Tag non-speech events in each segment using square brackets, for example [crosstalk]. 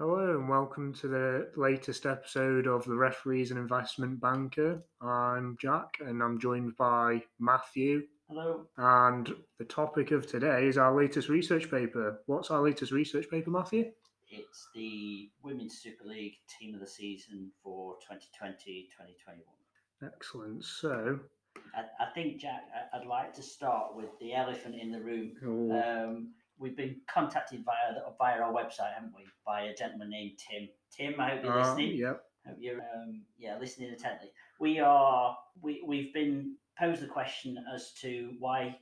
Hello and welcome to the latest episode of the Referees and Investment Banker. I'm Jack and I'm joined by Matthew. Hello. And the topic of today is our latest research paper. What's our latest research paper, Matthew? It's the Women's Super League Team of the Season for 2020 2021. Excellent. So, I, I think, Jack, I, would like to start with the elephant in the room. oh, Um, we've been contacted via the, via our website, haven't we? By a gentleman named Tim. Tim, I hope you're uh, listening. yep. Hope you're um, yeah listening intently. We are we we've been posed the question as to why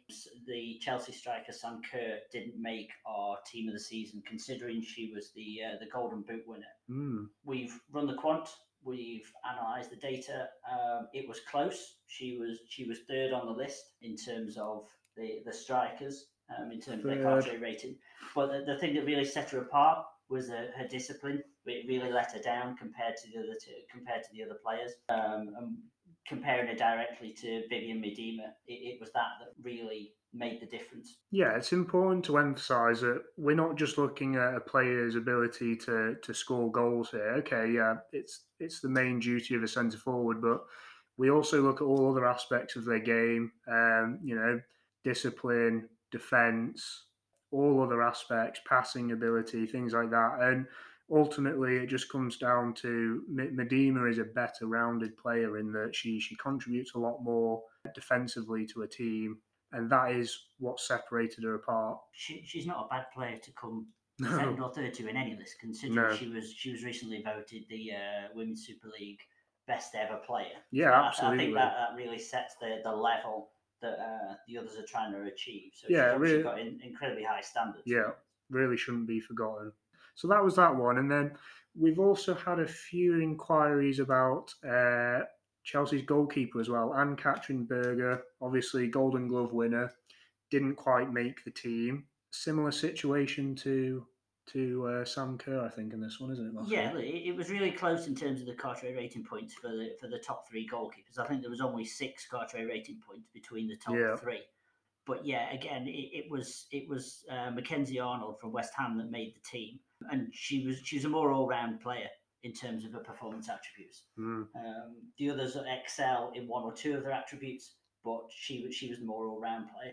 the Chelsea striker Sam Kerr didn't make our team of the season, considering she was the uh, the Golden Boot winner. Mm, We've run the quant. We've analysed the data. Um, it was close. She was she was third on the list in terms of the the strikers, um, in terms of their Third. Rating. But the, the thing that really set her apart was uh, her discipline. It really let her down compared to the other two, compared to the other players. Um, and comparing her directly to Vivianne Miedema, it, it was that that really made the difference. Yeah, it's important to emphasise that we're not just looking at a player's ability to to score goals here. Okay, yeah, it's it's the main duty of a centre forward, but we also look at all other aspects of their game. Um, you know, discipline, defence, all other aspects, passing ability, things like that, and ultimately it just comes down to Miedema is a better rounded player in that she she contributes a lot more defensively to a team and that is what separated her apart. She, she's not a bad player to come [laughs] second or third to in any list, considering No. she was she was recently voted the uh, Women's Super League best ever player. Yeah, So I- I, think that, that really sets the, the level that uh, the others are trying to achieve. So Yeah, really- got in, incredibly high standards. yeah, really shouldn't be forgotten. So that was that one, and then we've also had a few inquiries about uh, Chelsea's goalkeeper as well, Ann-Katrin Berger, obviously Golden Glove winner, didn't quite make the team. Similar situation to to uh, Sam Kerr, I think, in this one, isn't it? Yeah, it, it was really close in terms of the Carteret rating points for the for the top three goalkeepers. I think there was only six Carteret rating points between the top Yeah. three. But yeah, again, it, it was it was uh, Mackenzie Arnold from West Ham that made the team, and she was she's a more all round player in terms of her performance attributes. Mm, Um, the others excel in one or two of their attributes, but she was she was the more all round player.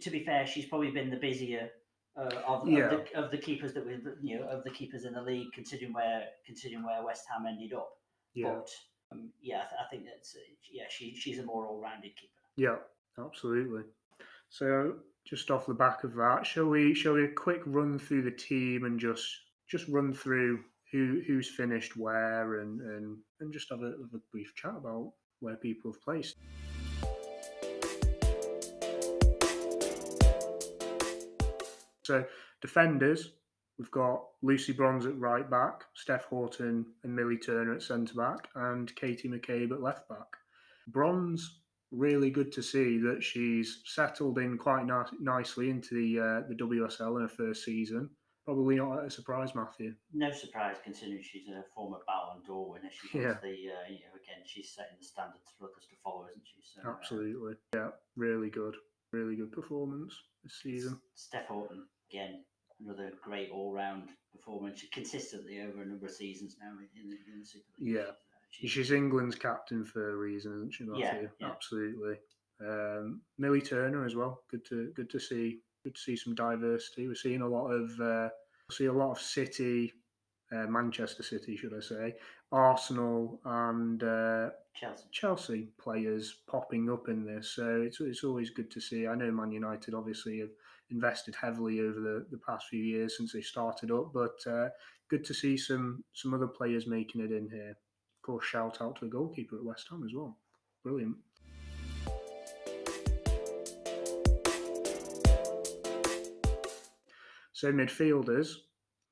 To be fair, she's probably been the busier uh, of, Yeah. of, the, of the keepers that we you know of the keepers in the league, considering where considering where West Ham ended up. yeah. But um, yeah, I, th- I think that's uh, yeah she she's a more all rounded keeper. Yeah, absolutely. So just off the back of that, shall we shall we a quick run through the team and just just run through who who's finished where and and, and just have a, have a brief chat about where people have placed. So defenders, we've got Lucy Bronze at right back, Steph Houghton and Millie Turner at centre back, and Katie McCabe at left back. Bronze, really good to see that she's settled in quite ni- nicely into the uh, the WSL in her first season. Probably not a surprise, Matthew. No surprise considering she's a former Ballon d'Or winner. She Yeah. the uh, you know again she's setting the standards for others to follow, isn't she? So, uh, Absolutely, yeah, really good, really good performance this season. Steph Houghton, again, another great all round performance consistently over a number of seasons now in the, in the Super League. Yeah. She's- She's England's captain for a reason, isn't she? Yeah, yeah. Absolutely. Um, Millie Turner as well. Good to good to see. Good to see some diversity. We're seeing a lot of uh, see a lot of City, uh, Manchester City, should I say, Arsenal and uh, Chelsea. Chelsea players popping up in this. So it's it's always good to see. I know Man United obviously have invested heavily over the, the past few years since they started up, but uh, good to see some some other players making it in here. Of course, shout out to the goalkeeper at West Ham as well. Brilliant. So midfielders,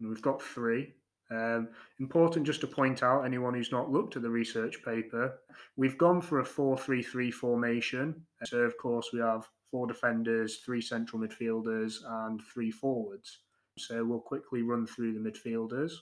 and we've got three. Um, important just to point out anyone who's not looked at the research paper, we've gone for a 4-3-3 formation. So of course we have four defenders, three central midfielders, and three forwards. So we'll quickly run through the midfielders.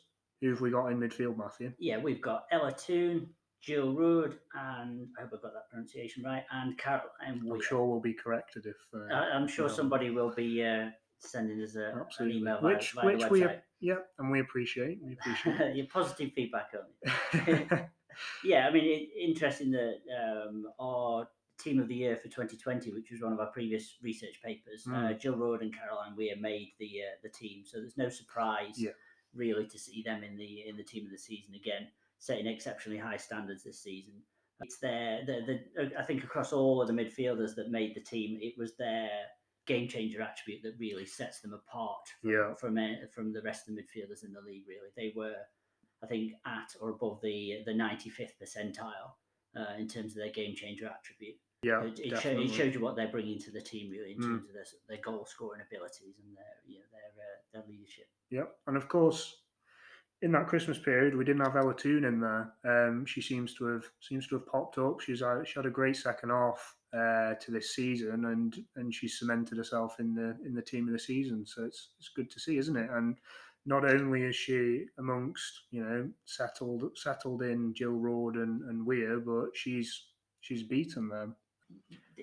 Who have we got in midfield, Matthew? Yeah, we've got Ella Toone, Jill Roord, and I hope I've got that pronunciation right, and Caroline I'm sure we'll be corrected if. Uh, I- I'm sure no. somebody will be uh, sending us a, an email which via which the we yeah, and we appreciate. We appreciate. [laughs] Your positive feedback only. it. [laughs] [laughs] Yeah, I mean, it, interesting that um, our team of the year for 2020, which was one of our previous research papers, uh, Mm. Jill Roord and Caroline Weir made the uh, the team. So there's no surprise, Yeah. really, to see them in the in the team of the season again, setting exceptionally high standards this season. It's their the, the I think across all of the midfielders that made the team, it was their game changer attribute that really sets them apart from Yeah. from, uh, from the rest of the midfielders in the league. Really, they were I think at or above the the 95th percentile uh, in terms of their game changer attribute. yeah, it, it, show, definitely. it shows you what they're bringing to the team really in Mm. terms of their, their goal scoring abilities and their you know, their uh, their leadership. Yep, and of course, in that Christmas period, we didn't have Ella Toone in there. Um, she seems to have seems to have popped up. She's uh, she had a great second half uh, to this season, and and she cemented herself in the in the team of the season. So it's it's good to see, isn't it? And not only is she amongst you know settled settled in Jill Roord and and Weir, but she's she's beaten them.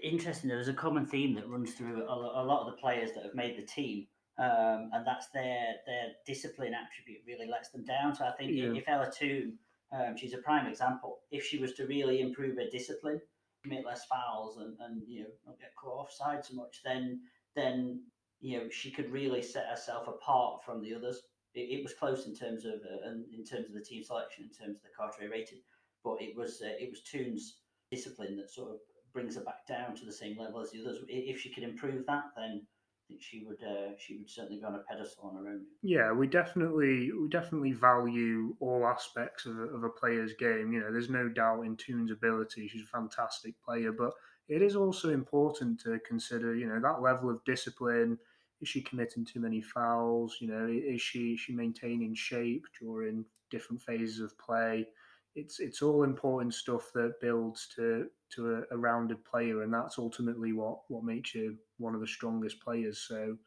Interesting. There's a common theme that runs through a, a lot of the players that have made the team, um, and that's their their discipline attribute really lets them down. So I think Yeah. if Ella Toone, um, she's a prime example. If she was to really improve her discipline, commit less fouls, and, and you know not get caught offside so much, then then you know she could really set herself apart from the others. It, it was close in terms of uh, in terms of the team selection, in terms of the Carteret rating, but it was uh, it was Toone's discipline that sort of brings her back down to the same level as the others. If she could improve that, then Think she would uh, she would certainly be on a pedestal on her own. Yeah, we definitely we definitely value all aspects of a, of a player's game. You know, there's no doubt in Toone's ability; she's a fantastic player. But it is also important to consider, you know, that level of discipline. Is she committing too many fouls? You know, is she is she maintaining shape during different phases of play? It's it's all important stuff that builds to to a, a rounded player, and that's ultimately what what makes you one of the strongest players. So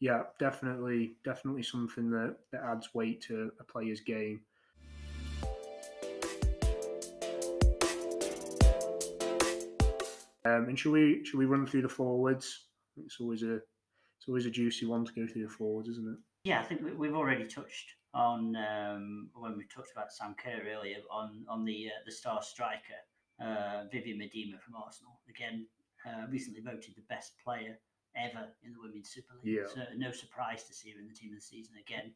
yeah, definitely, definitely something that, that adds weight to a player's game. Um, and should we should we run through the forwards? It's always a it's always a juicy one to go through the forwards, isn't it? Yeah, I think we, we've already touched on um, when we talked about Sam Kerr earlier on on the uh, the star striker uh, Vivianne Miedema from Arsenal. Again, uh, recently voted the best player ever in the Women's Super League. Yeah. So no surprise to see her in the team of the season again.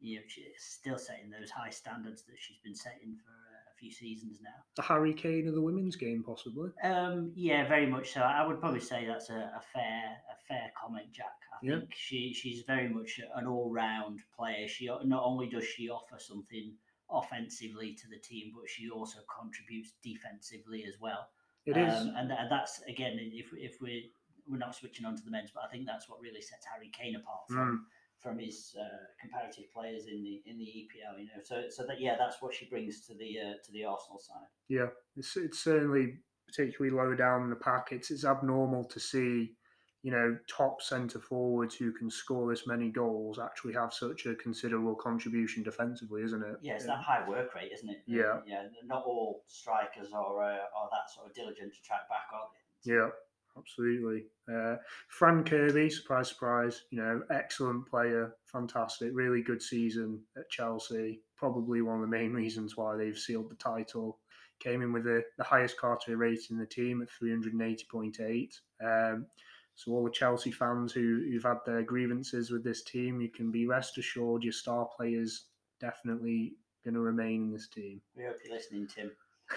You know, she's still setting those high standards that she's been setting for few seasons now. The Harry Kane of the women's game, possibly. Um, yeah, very much so. I would probably say that's a, a fair a fair comment, Jack. I Yeah. think she she's very much an all round player. She not only does she offer something offensively to the team, but she also contributes defensively as well. It is. um, and, tha- that's again if if we we're not switching on to the men's, but I think that's what really sets Harry Kane apart Mm. From his uh, comparative players in the in the EPL. You know, so so that yeah, that's what she brings to the uh, to the Arsenal side. Yeah, it's, it's certainly particularly low down in the pack. It's, it's abnormal to see, you know, top centre forwards who can score this many goals actually have such a considerable contribution defensively, isn't it? Yeah, it's that high work rate, isn't it? Yeah. yeah. Not all strikers are uh, are that sort of diligent to track back, are they? Yeah, absolutely. Uh, Fran Kirby, surprise, surprise, you know, excellent player, fantastic, really good season at Chelsea. Probably one of the main [laughs] reasons why they've sealed the title. Came in with the, the highest Carteret rate in the team at 380.8. Um, so all the Chelsea fans who, who've had their grievances with this team, you can be rest assured your star players definitely going to remain in this team. We hope you're listening, Tim.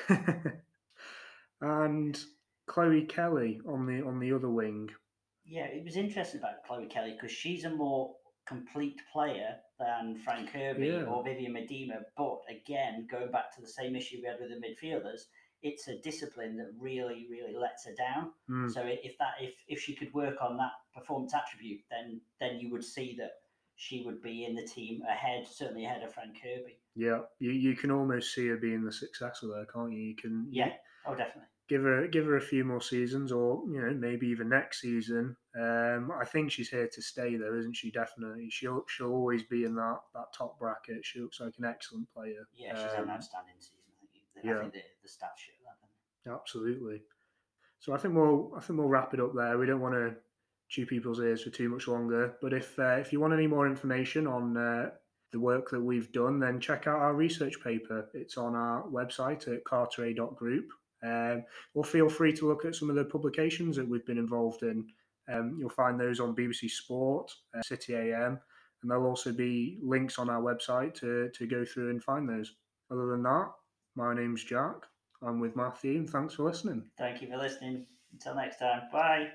[laughs] and Chloe Kelly on the on the other wing. Yeah, it was interesting about Chloe Kelly because she's a more complete player than Fran Kirby Yeah. or Vivianne Miedema. But again, going back to the same issue we had with the midfielders, it's a discipline that really, really lets her down. Mm, So if that if if she could work on that performance attribute, then then you would see that she would be in the team ahead, certainly ahead of Fran Kirby. yeah, you, you can almost see her being the successor there, can't you? You can you Yeah, oh definitely. Give her give her a few more seasons, or you know maybe even next season. Um, I think she's here to stay, though, isn't she? Definitely, she'll she'll always be in that that top bracket. She looks like an excellent player. Yeah, she's had Um, an outstanding season. I think, yeah. I think the, the stats show that. Absolutely. So I think we'll I think we'll wrap it up there. We don't want to chew people's ears for too much longer. But if uh, if you want any more information on uh, the work that we've done, then check out our research paper. It's on our website at carteret.group. Um, or feel free to look at some of the publications that we've been involved in. Um, you'll find those on BBC Sport, uh, City AM, and there'll also be links on our website to, to go through and find those. Other than that, my name's Jack. I'm with Matthew, and thanks for listening. Thank you for listening. Until next time. Bye.